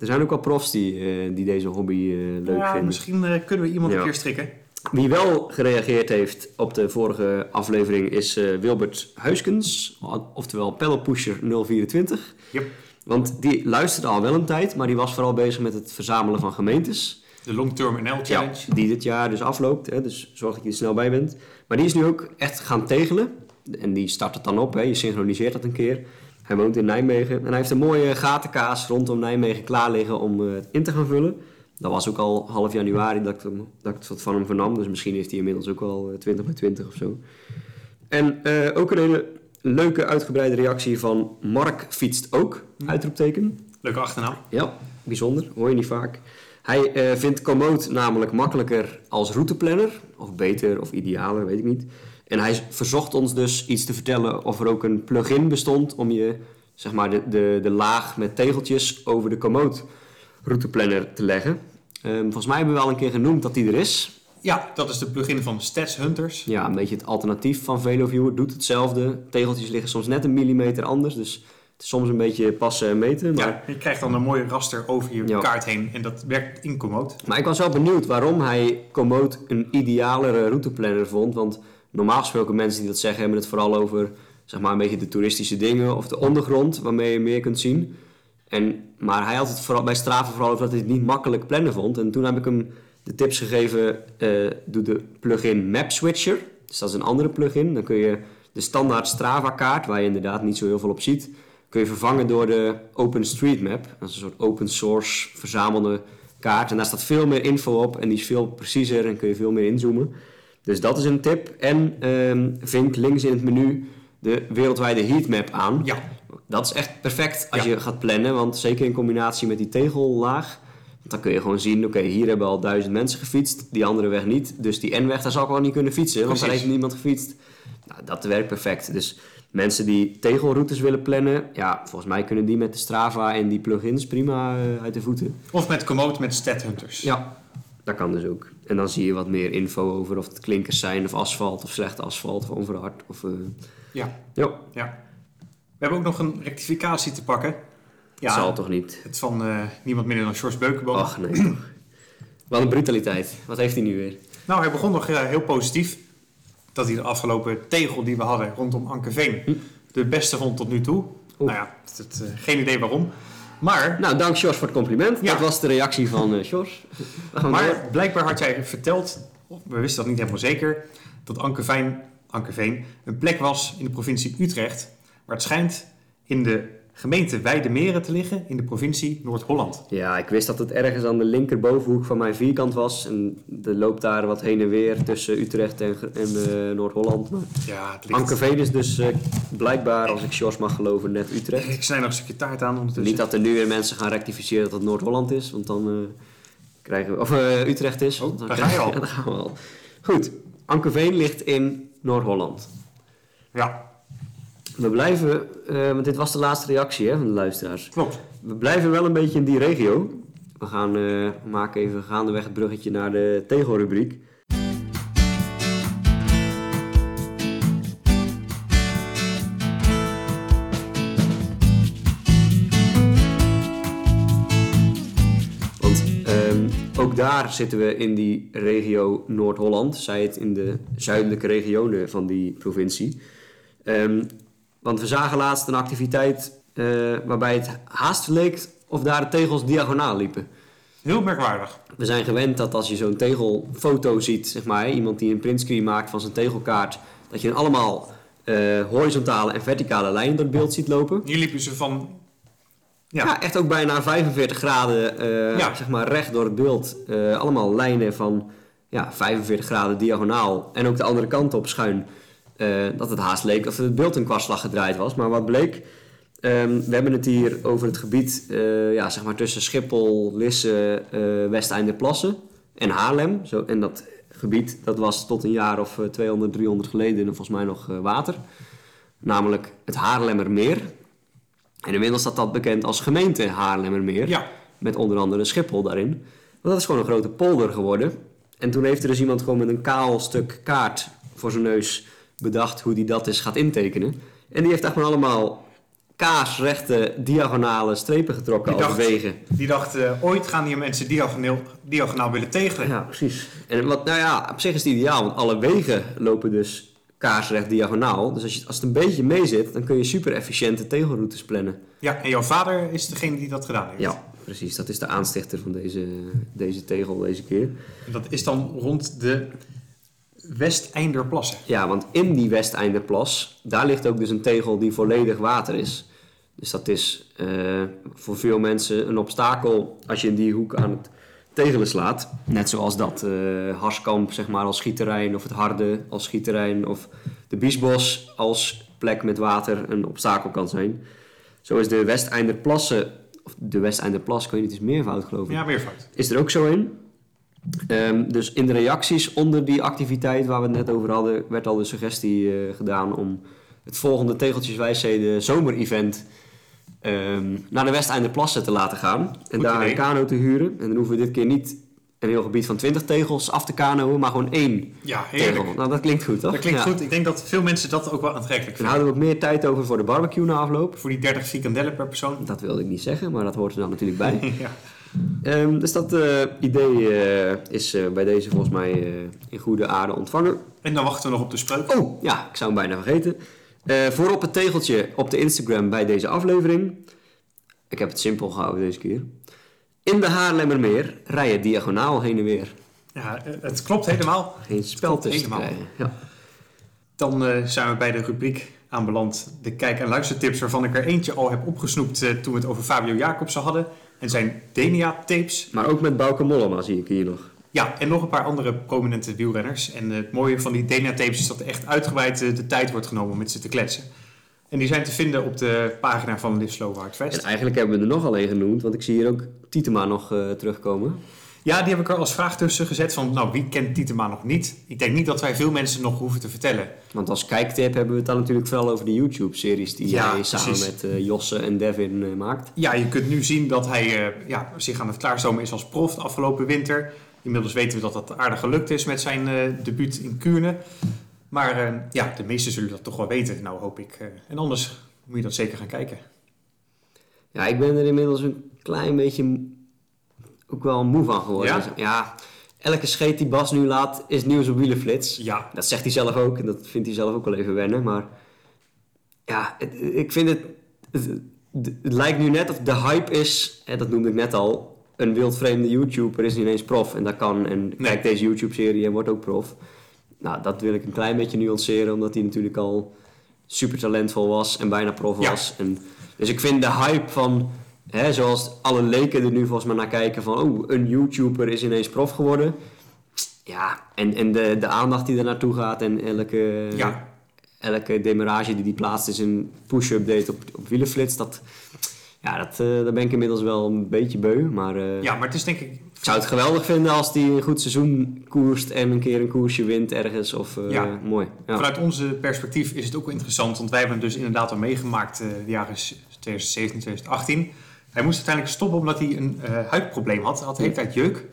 er zijn ook wel profs die, eh, die deze hobby eh, leuk ja, vinden. misschien eh, kunnen we iemand een keer strikken. Wie wel gereageerd heeft op de vorige aflevering is Wilbert Huiskens, oftewel Pellepusher 024. Yep. Want die luisterde al wel een tijd, maar die was vooral bezig met het verzamelen van gemeentes. De Long Term NL Challenge. Ja, die dit jaar dus afloopt. Hè, dus zorg dat je er snel bij bent. Maar die is nu ook echt gaan tegelen. En die start het dan op. Hè. Je synchroniseert dat een keer. Hij woont in Nijmegen. En hij heeft een mooie gatenkaas rondom Nijmegen klaar liggen om eh, het in te gaan vullen. Dat was ook al half januari dat ik, hem- dat ik wat van hem vernam. Dus misschien heeft hij inmiddels ook wel eh, 20 bij 20 of zo. En eh, ook een hele leuke uitgebreide reactie van Mark fietst ook. Uitroepteken. Leuke achternaam. Ja, bijzonder. Hoor je niet vaak. Hij eh, vindt Komoot namelijk makkelijker als routeplanner. Of beter of idealer, weet ik niet. En hij verzocht ons dus iets te vertellen of er ook een plugin bestond om je, zeg maar, de, de, de laag met tegeltjes over de Komoot routeplanner te leggen. Ehm, volgens mij hebben we al een keer genoemd dat die er is. Ja, dat is de plugin van Stats Hunters. Ja, een beetje het alternatief van VeloViewer. Doet hetzelfde. Tegeltjes liggen soms net een millimeter anders. Dus het is soms een beetje passen en meten. Maar Ja, je krijgt dan een mooie raster over je Ja. kaart heen. En dat werkt incommode. Maar ik was wel benieuwd waarom hij Komoot een idealere routeplanner vond. Want normaal gesproken mensen die dat zeggen hebben het vooral over zeg maar, een beetje de toeristische dingen of de ondergrond waarmee je meer kunt zien. En, maar hij had het vooral, bij Strava vooral over dat hij het niet makkelijk plannen vond. En toen heb ik hem de tips gegeven, eh, doe de plugin Map Switcher. Dus dat is een andere plugin. Dan kun je de standaard Strava kaart, waar je inderdaad niet zo heel veel op ziet, kun je vervangen door de OpenStreetMap. Dat is een soort open source verzamelde kaart. En daar staat veel meer info op en die is veel preciezer en kun je veel meer inzoomen. Dus dat is een tip. En ehm, vink links in het menu de wereldwijde heatmap aan. Ja, Dat is echt perfect als Ja. je gaat plannen, want zeker in combinatie met die tegellaag. Dan kun je gewoon zien, oké, hier hebben al duizend mensen gefietst, die andere weg niet. Dus die N-weg, daar zal ik wel niet kunnen fietsen, want daar heeft niemand gefietst. Nou, dat werkt perfect. Dus mensen die tegelroutes willen plannen, ja, volgens mij kunnen die met de Strava en die plugins prima eh, uit de voeten. of met commode met Stat Hunters. Ja, dat kan dus ook. En dan zie je wat meer info over of het klinkers zijn, of asfalt, of slechte asfalt, of onverhard. Of, Ja, ja, ja. We hebben ook nog een rectificatie te pakken. dat zal toch niet. Het van eh, niemand minder dan George Beukenboom. Ach nee, toch. Wat een brutaliteit. Wat heeft hij nu weer? Nou, hij begon nog eh, heel positief. Dat hij de afgelopen tegel die we hadden rondom Ankerveen Hm. de beste vond tot nu toe. Nou ja, het, het, eh, geen idee waarom. Maar, Nou, dank Sjors voor het compliment. Ja. Dat was de reactie van eh. We gaan door. maar blijkbaar had jij verteld, of we wisten dat niet helemaal zeker, dat Ankerveen, Ankerveen een plek was in de provincie Utrecht. Maar het schijnt in de gemeente Weidemeren te liggen in de provincie Noord-Holland. Ja, ik wist dat het ergens aan de linkerbovenhoek van mijn vierkant was. En er loopt daar wat heen en weer tussen Utrecht en, en eh, Noord-Holland. Maar Ja, het ligt... Is dus eh, blijkbaar, als ik Sjors mag geloven, net Utrecht. Ik snij nog een stukje taart aan ondertussen. Niet dat er nu weer mensen gaan rectificeren dat het Noord-Holland is, want dan eh, krijgen we... Of Utrecht is. Oh, dan daar krijg- ga je al. Ja, daar gaan we al. Goed, Ankerveen ligt in Noord-Holland. Ja, We blijven, eh, want dit was de laatste reactie hè, van de luisteraars. klopt. We blijven wel een beetje in die regio. We gaan eh, maken even gaandeweg het bruggetje naar de tegelrubriek. Want ehm, ook daar zitten we in die regio Noord-Holland, zij het in de zuidelijke regionen van die provincie. Ehm, want we zagen laatst een activiteit eh, waarbij het haast leek of daar de tegels diagonaal liepen. Heel merkwaardig. We zijn gewend dat als je zo'n tegelfoto ziet, zeg maar, iemand die een printscreen maakt van zijn tegelkaart, dat je dan allemaal eh, horizontale en verticale lijnen door het beeld ziet lopen. Hier liepen ze van... Ja, Ja, echt ook bijna 45 graden, eh, Ja. zeg maar, recht door het beeld. Allemaal lijnen van ja, 45 graden diagonaal en ook de andere kant op schuin. Eh, dat het haast leek of het beeld een kwartslag gedraaid was. Maar wat bleek, ehm, we hebben het hier over het gebied eh, ja, zeg maar tussen Schiphol, Lisse, eh Westeinderplassen en Haarlem. Zo, en dat gebied dat was tot een jaar of eh, 200, 300 geleden volgens mij nog water. Namelijk het Haarlemmermeer. En inmiddels staat dat bekend als gemeente Haarlemmermeer. ja. Met onder andere Schiphol daarin. Want dat is gewoon een grote polder geworden. En toen heeft er dus iemand gewoon met een kaal stuk kaart voor zijn neus bedacht hoe die dat is gaat intekenen. En die heeft echt maar allemaal kaarsrechte diagonale strepen getrokken Die dacht- wegen. Die dacht, eh, ooit gaan hier mensen diagonaal, diagonaal willen tegelen. Ja, precies. En wat, nou ja, op zich is het ideaal, want alle wegen lopen dus kaarsrecht diagonaal. Dus als, je, als het een beetje mee zit, dan kun je super efficiënte tegelroutes plannen. Ja, en jouw vader is degene die dat gedaan heeft. Ja, precies. Dat is de aanstichter van deze, deze tegel deze keer. En dat is dan rond de Westeinderplassen. Ja, want in die Westeinderplas, daar ligt ook dus een tegel die volledig water is. Dus dat is eh, voor veel mensen een obstakel als je in die hoek aan het tegelen slaat. Net zoals dat eh, Harskamp zeg maar, als schieterrein of het Harde als schieterrein of de Biesbos als plek met water een obstakel kan zijn. Zo is de Westeinderplassen, of de Westeinderplas, kan je niet eens meervoud geloof ik Ja, meervoud. is er ook zo in. Ehm, dus in de reacties onder die activiteit waar we het net over hadden, werd al de suggestie eh, gedaan om het volgende Tegeltjeswijsheden zomerevent ehm naar de Westeinderplassen te laten gaan. En Goed daar idee. een kano te huren. En dan hoeven we dit keer niet een heel gebied van 20 tegels af te kanoën, maar gewoon één Ja, heerlijk. tegel. Nou, dat klinkt goed, toch? Dat klinkt Ja. goed. Ik denk dat veel mensen dat ook wel aantrekkelijk Dan vinden. houden we ook meer tijd over voor de barbecue na afloop. Voor die 30 frikandellen per persoon. Dat wilde ik niet zeggen, maar dat hoort er dan natuurlijk bij. ja. Ehm, dus dat eh, idee eh, is eh, bij deze volgens mij in goede aarde ontvangen. En dan wachten we nog op de spreuk. Oh, ja, ik zou hem bijna vergeten. Voorop het tegeltje op de Instagram bij deze aflevering. Ik heb het simpel gehouden deze keer. In de Haarlemmermeer rij je diagonaal heen en weer. Ja, het klopt helemaal. Geen spel tussen helemaal. Ja. Dan zijn we bij de rubriek aanbeland. De kijk- en luistertips waarvan ik er eentje al heb opgesnoept toen we het over Fabio Jacobsen hadden. En zijn Denia-tapes. Maar ook met Bauke Mollema zie ik hier nog. Ja, en nog een paar andere prominente wielrenners. En het mooie van die Denia-tapes is dat er echt uitgebreid eh, de tijd wordt genomen om met ze te kletsen. En die zijn te vinden op de pagina van Live Slow Hard En Fest. eigenlijk hebben we er nog alleen genoemd, want ik zie hier ook Tietema nog eh, terugkomen. Ja, die heb ik er als vraag tussen gezet van, nou, wie kent Tietema nog niet? Ik denk niet dat wij veel mensen nog hoeven te vertellen. Want als kijktip hebben we het dan natuurlijk vooral over de YouTube-series die Ja, jij samen precies. met eh, Josse en Devin eh, maakt. Ja, je kunt nu zien dat hij eh, ja, zich aan het klaarstomen is als prof de afgelopen winter. Inmiddels weten we dat dat aardig gelukt is met zijn debuut in Kuurne. Maar ja, de meesten zullen dat toch wel weten, nou hoop ik. en anders moet je dat zeker gaan kijken. Ja, ik ben er inmiddels een klein beetje ook wel moe van geworden. Ja? Dus, ja, elke scheet die Bas nu laat is nieuws op wielenflits. Ja, Dat zegt hij zelf ook en dat vindt hij zelf ook wel even wennen. Maar ja, het- ik vind het, het, lijkt nu net of de hype is, hè, dat noemde ik net al, een wildvreemde YouTuber is niet eens prof en dat kan. En kijk deze YouTube-serie en wordt ook prof. Nou, dat wil ik een klein beetje nuanceren, omdat hij natuurlijk al super talentvol was en bijna prof Ja. was. En, dus ik vind de hype van, hè, zoals alle leken er nu volgens mij naar kijken van, oh, een YouTuber is ineens prof geworden. Ja, en, en de, de aandacht die er naartoe gaat en elke, ja. elke demarage die die plaatst is een push-update op, op wielenflits. Dat, ja, dat, eh, daar ben ik inmiddels wel een beetje beu. Maar eh, ja, maar het is denk ik... ik zou het geweldig vinden als hij een goed seizoen koerst en een keer een koersje wint ergens. Of, eh, Ja. Mooi. Ja. Vanuit onze perspectief is het ook wel interessant, want wij hebben hem dus inderdaad al meegemaakt de jaren 2017, 2018. Hij moest uiteindelijk stoppen omdat hij een eh, huidprobleem had. Hij had de hele tijd jeuk.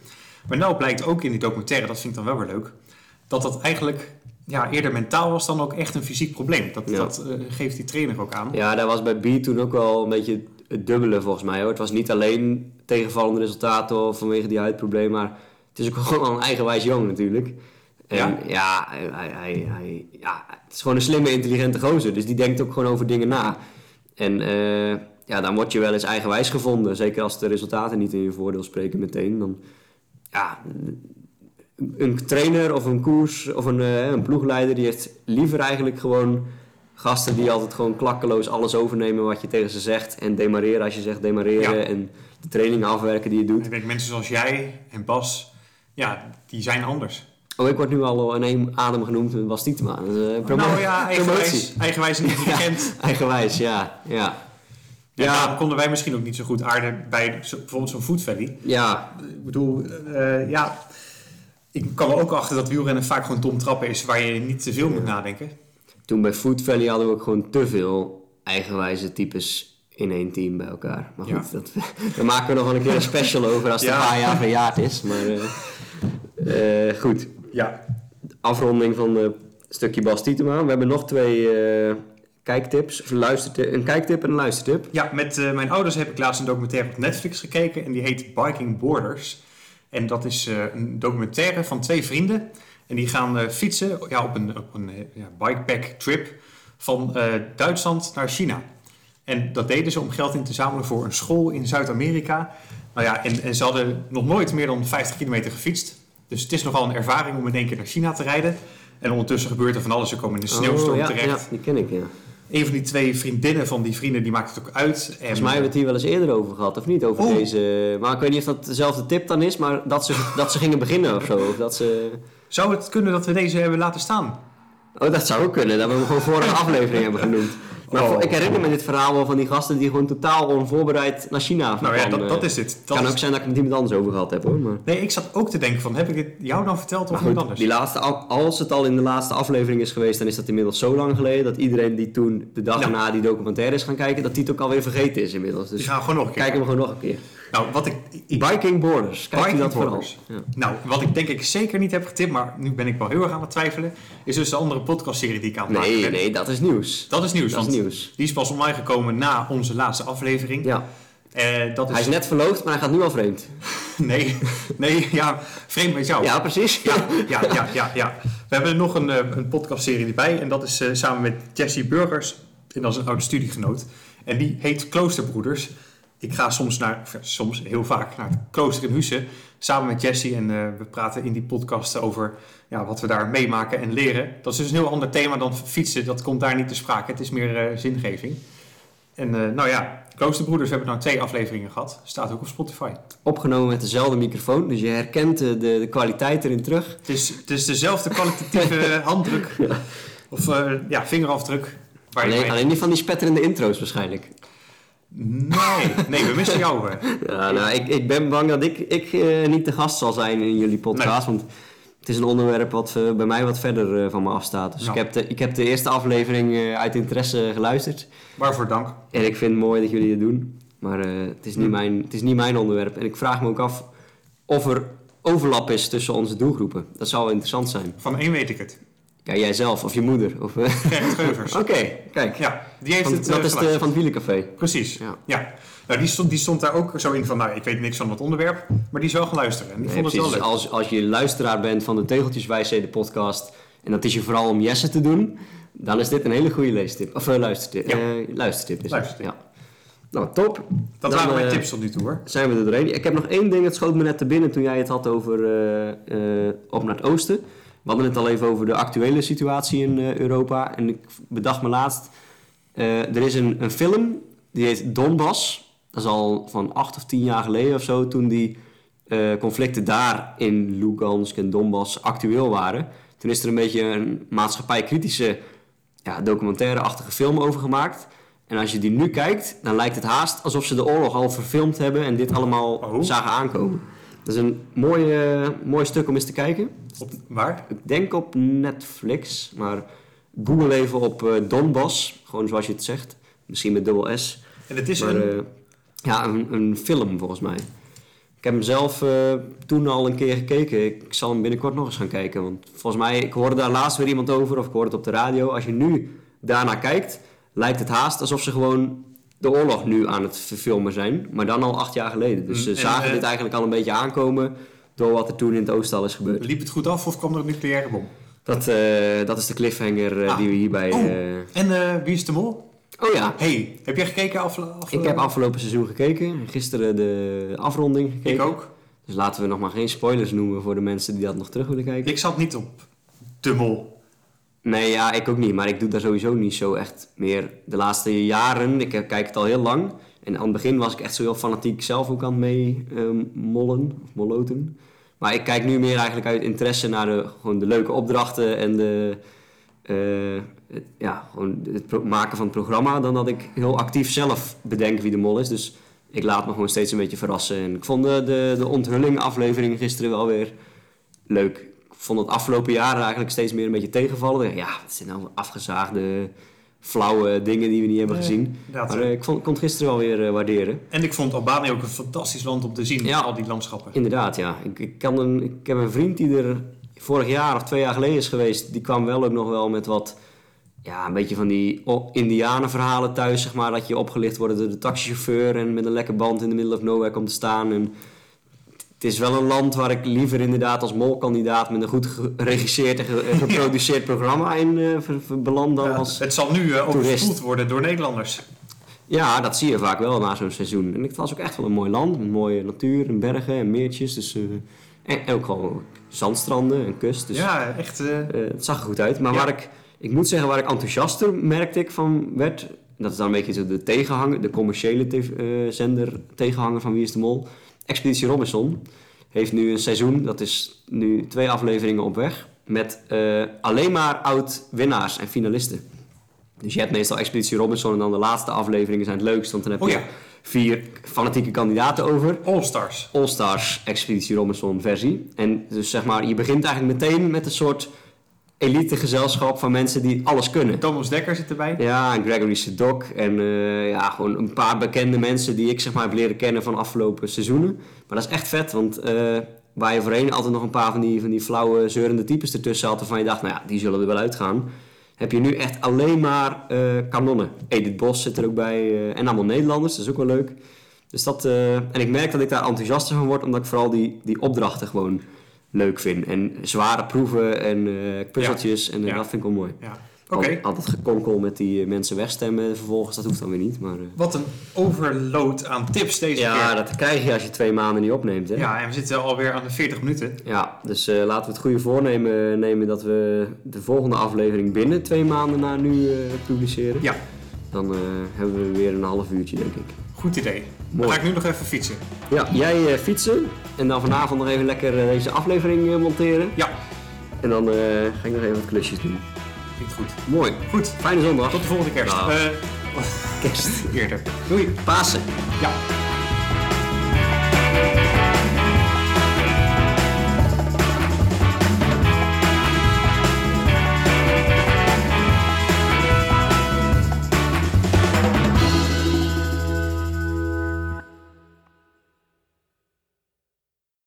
Maar nou blijkt ook in die documentaire, dat vind ik dan wel weer leuk, dat dat eigenlijk ja, eerder mentaal was dan ook echt een fysiek probleem. Dat, Ja. dat eh, geeft die trainer ook aan. Ja, daar was bij B toen ook wel een beetje het dubbele volgens mij. Hoor. Het was niet alleen tegenvallende resultaten of vanwege die huidprobleem, maar het is ook gewoon een eigenwijs jong natuurlijk. En ja, Ja? hij, hij, hij, hij- ja, het is gewoon een slimme, intelligente gozer. Dus die denkt ook gewoon over dingen na. En eh, ja, dan word je wel eens eigenwijs gevonden. Zeker als de resultaten niet in je voordeel spreken meteen. Dan, ja, een trainer of een koers of een, uh, een ploegleider die heeft liever eigenlijk gewoon gasten die altijd gewoon klakkeloos alles overnemen wat je tegen ze zegt. En demareren als je zegt demareren. En de trainingen afwerken die je doet. Ik denk mensen zoals jij en Bas, ja, die zijn anders. Oh, ik word nu al in één adem genoemd Bas Tietema. Uh, nou ja, eigenwijs, eigenwijs en intelligent. ja, eigenwijs, ja. ja. Ja, ja. konden wij misschien ook niet zo goed aarden bij bijvoorbeeld zo'n Food Valley. Ja. Ik bedoel, uh, ja, ik kan er ook achter dat wielrennen vaak gewoon tom trappen is waar je niet te veel moet nadenken. Toen bij Food Valley hadden we ook gewoon te veel eigenwijze types in één team bij elkaar. Maar goed, dat, daar maken we nog wel een keer een special over als het een paar jaar verjaard is. Maar uh, uh, goed. Ja. Afronding van het stukje Bas Tietema. We hebben nog twee kijktips. Of luistertip, een kijktip en een luistertip. Ja, met mijn ouders heb ik laatst een documentaire op Netflix gekeken. En die heet Biking Borders. En dat is een documentaire van twee vrienden. En die gaan fietsen ja, op een, op een ja, bikepack trip van Duitsland naar China. En dat deden ze om geld in te zamelen voor een school in Zuid-Amerika. Nou ja, en, en, ze hadden nog nooit meer dan 50 kilometer gefietst. Dus het is nogal een ervaring om in één keer naar China te rijden. En ondertussen gebeurt er van alles. Ze komen in de sneeuwstorm oh, ja, terecht. Ja, die ken ik, ja. Een van die twee vriendinnen van die vrienden, die maakt het ook uit. En, Volgens mij hebben we het hier wel eens eerder over gehad, of niet? Over Oh. deze... Maar ik weet niet of dat dezelfde tip dan is, maar dat ze, dat ze gingen beginnen of zo. Of dat ze... Zou het kunnen dat we deze hebben laten staan? Oh, dat zou ook kunnen. Dat we hem gewoon vorige aflevering hebben genoemd. Maar Oh. ik herinner me dit verhaal wel van die gasten die gewoon totaal onvoorbereid naar China Nou ja, dat, eh, dat is het. Dat kan is- ook zijn dat ik het met iemand anders over gehad heb hoor. Maar, Nee, ik zat ook te denken van, heb ik dit jou dan verteld of iemand anders? die laatste, als het al in de laatste aflevering is geweest, dan is dat inmiddels zo lang geleden dat iedereen die toen de dag Ja. na die documentaire is gaan kijken, dat die het ook alweer vergeten is inmiddels. Dus Die gaan we gewoon nog een keer kijk hem gewoon nog een keer. Nou, wat ik... ik- Biking Borders, kijk je Biking dat vooral. Borders. Ja. Nou, wat ik denk ik zeker niet heb getipt, maar nu ben ik wel heel erg aan het twijfelen, is dus de andere podcastserie die ik aan het maken Nee, ben. nee, dat is nieuws. Dat is nieuws, Dat is want nieuws. die is pas online gekomen na onze laatste aflevering. Ja. Eh, dat is... Hij is net verloofd, maar hij gaat nu al vreemd. Nee, nee, ja, vreemd met jou. Ja, precies. Ja, ja, ja, ja, ja. We hebben nog een, eh, een podcastserie erbij en dat is eh, samen met Jesse Burgers. En dat is een oude studiegenoot. En die heet Kloosterbroeders. Ik ga soms naar, of soms heel vaak naar het klooster in Husse. Samen met Jesse en eh, we praten in die podcast over ja, wat we daar meemaken en leren. Dat is dus een heel ander thema dan fietsen. Dat komt daar niet te sprake. Het is meer eh, zingeving. En eh, nou ja, Kloosterbroeders, we hebben nou twee afleveringen gehad. Staat ook op Spotify. Opgenomen met dezelfde microfoon, dus je herkent de, de, kwaliteit erin terug. Het is, het is dezelfde kwalitatieve handdruk. Of ja, vingerafdruk. Waar alleen niet van die spetterende intro's waarschijnlijk. Nee, nee, we missen jou. eh. Ja, nou, ik, ik ben bang dat ik, ik eh, niet de gast zal zijn in jullie podcast. Want het is een onderwerp wat eh, bij mij wat verder eh, van me afstaat. Dus ik, heb de, ik heb de eerste aflevering uit interesse geluisterd. Waarvoor dank. En ik vind het mooi dat jullie het doen. Maar het, is niet Hm. mijn, het is niet mijn onderwerp. En ik vraag me ook af of er overlap is tussen onze doelgroepen. Dat zou interessant zijn. Van één weet ik het. Ja, jij zelf of je moeder. Of, eh. Oké, kijk. Ja, die heeft Van- het eh, dat is de, geluisterd. van het Wielencafé. Precies, Ja. ja. Nou, die stond, die stond daar ook zo in van, nou, ik weet niks van het onderwerp. Maar die is wel gaan luisteren. En die Nee, vond het wel leuk. Als, als je luisteraar bent van de Tegeltjeswijsheden podcast... en dat is je vooral om Jesse te doen... dan is dit een hele goede leestip. Of eh, luistertip. Ja. Eh, luistertip is het. Ja. Nou, top. Dat Dan, waren mijn eh, tips tot nu toe hoor. Zijn we er doorheen. Ik heb nog één ding, het schoot me net te binnen toen jij het had over eh, eh, op naar het oosten. We hadden het al even over de actuele situatie in eh, Europa. En ik bedacht me laatst, eh, er is een, een film, die heet Donbass. Dat is al van acht of tien jaar geleden of zo, toen die eh, conflicten daar in Lugansk en Donbass actueel waren. Toen is er een beetje een maatschappijkritische ja, documentaire-achtige film over gemaakt. En als je die nu kijkt, dan lijkt het haast alsof ze de oorlog al verfilmd hebben en dit allemaal Oh. zagen aankomen. Dat is een mooi, mooi stuk om eens te kijken. Op, waar? Ik denk op Netflix, maar google even op eh, Donbass, gewoon zoals je het zegt. Misschien met dubbel S. En het is Maar, een... eh, ja, een, een film volgens mij. Ik heb hem zelf eh, toen al een keer gekeken. Ik zal hem binnenkort nog eens gaan kijken. Want volgens mij, ik hoorde daar laatst weer iemand over, of ik hoorde het op de radio. Als je nu daarnaar kijkt, lijkt het haast alsof ze gewoon de oorlog nu aan het verfilmen zijn. Maar dan al acht jaar geleden. Dus ze Mm, en, zagen eh, dit eigenlijk al een beetje aankomen door wat er toen in het oosten al is gebeurd. Liep het goed af of kwam er een nucleaire bom? Dat, eh, dat is de cliffhanger eh, Ah. die we hierbij... Oh. En wie is de mol? Oh ja, hey, heb jij gekeken afle afle- ik heb afgelopen seizoen gekeken. Gisteren de afronding gekeken. Ik ook. Dus laten we nog maar geen spoilers noemen voor de mensen die dat nog terug willen kijken. Ik zat niet op de mol. Nee, ja, ik ook niet. Maar ik doe daar sowieso niet zo echt meer de laatste jaren. Ik eh, kijk het al heel lang. En aan het begin was ik echt zo heel fanatiek zelf ook aan het mee ehm, mollen of moloten. Maar ik kijk nu meer eigenlijk uit interesse naar de, gewoon de leuke opdrachten en de, eh, het, ja, gewoon het maken van het programma. Dan dat ik heel actief zelf bedenk wie de mol is. Dus ik laat me gewoon steeds een beetje verrassen. En ik vond de, de, de onthulling aflevering gisteren wel weer leuk. Ik vond het afgelopen jaren eigenlijk steeds meer een beetje tegenvallen. Ja, wat zijn nou afgezaagde, flauwe dingen die we niet hebben gezien. Maar eh, ik vond, kon het gisteren wel weer eh, waarderen. En ik vond Albanië ook een fantastisch land om te zien. Ja. Al die landschappen. Inderdaad, ja. Ik, ik, kan een, ik heb een vriend die er vorig jaar of twee jaar geleden is geweest. Die kwam wel ook nog wel met wat, ja, een beetje van die indianenverhalen thuis, zeg maar. Dat je opgelicht wordt door de taxichauffeur en met een lekker band in de middle of nowhere komt te staan. En het is wel een land waar ik liever inderdaad als molkandidaat met een goed geregisseerd en ge- en geproduceerd programma in eh, beland dan Ja, als... Het zal nu eh, toerist. overspoeld worden door Nederlanders. Ja, dat zie je vaak wel na zo'n seizoen. En het was ook echt wel een mooi land. Met mooie natuur en bergen en meertjes. Dus, eh, en, en ook gewoon zandstranden en kust. Dus ja, echt. eh, eh, het zag er goed uit. Maar Ja. waar ik, ik moet zeggen, waar ik enthousiaster merkte ik van werd... Dat is dan een beetje de tegenhanger, de commerciële eh, zender tegenhanger van Wie is de Mol. Expeditie Robinson heeft nu een seizoen, dat is nu twee afleveringen op weg... met eh, alleen maar oud-winnaars en finalisten. Dus je hebt meestal Expeditie Robinson en dan de laatste afleveringen zijn het leukst. Want dan heb Oh je ja. vier fanatieke kandidaten over. All-Stars. All-Stars Expeditie Robinson versie. En dus zeg maar, je begint eigenlijk meteen met een soort elitegezelschap van mensen die alles kunnen. Thomas Dekker zit erbij. Ja, en Gregory Sedok en eh, ja, gewoon een paar bekende mensen die ik zeg maar heb leren kennen van afgelopen seizoenen. Maar dat is echt vet, want eh, waar je voorheen altijd nog een paar van die, van die flauwe zeurende types ertussen had waarvan je dacht, nou ja, die zullen er wel uitgaan. Heb je nu echt alleen maar eh, kanonnen. Edith Bos zit er ook bij en allemaal Nederlanders, dat is ook wel leuk. Dus dat, en ik merk dat ik daar enthousiaster van word, omdat ik vooral die, die opdrachten gewoon leuk vind. En zware proeven en eh puzzeltjes, en eh, Ja. dat vind ik wel mooi. Ja. Oké. Al- Altijd gekonkel met die eh, mensen wegstemmen vervolgens, dat hoeft dan weer niet. Maar, Wat een overload aan tips deze ja, keer. dat krijg je als je twee maanden niet opneemt. Hè? Ja, en we zitten alweer aan de 40 minuten. Ja, dus laten we het goede voornemen nemen dat we de volgende aflevering binnen twee maanden na nu publiceren. Ja. Dan hebben we weer een half uurtje, denk ik. Goed idee. Dan Mooi. ga ik nu nog even fietsen. Ja, jij eh, fietsen en dan vanavond nog even lekker eh, deze aflevering eh, monteren. Ja, En dan ga ik nog even wat klusjes doen. klinkt goed. Mooi. Goed, Fijne zondag. tot de volgende kerst. Nou. Eh, kerst. eerder. Doei. Pasen. Ja.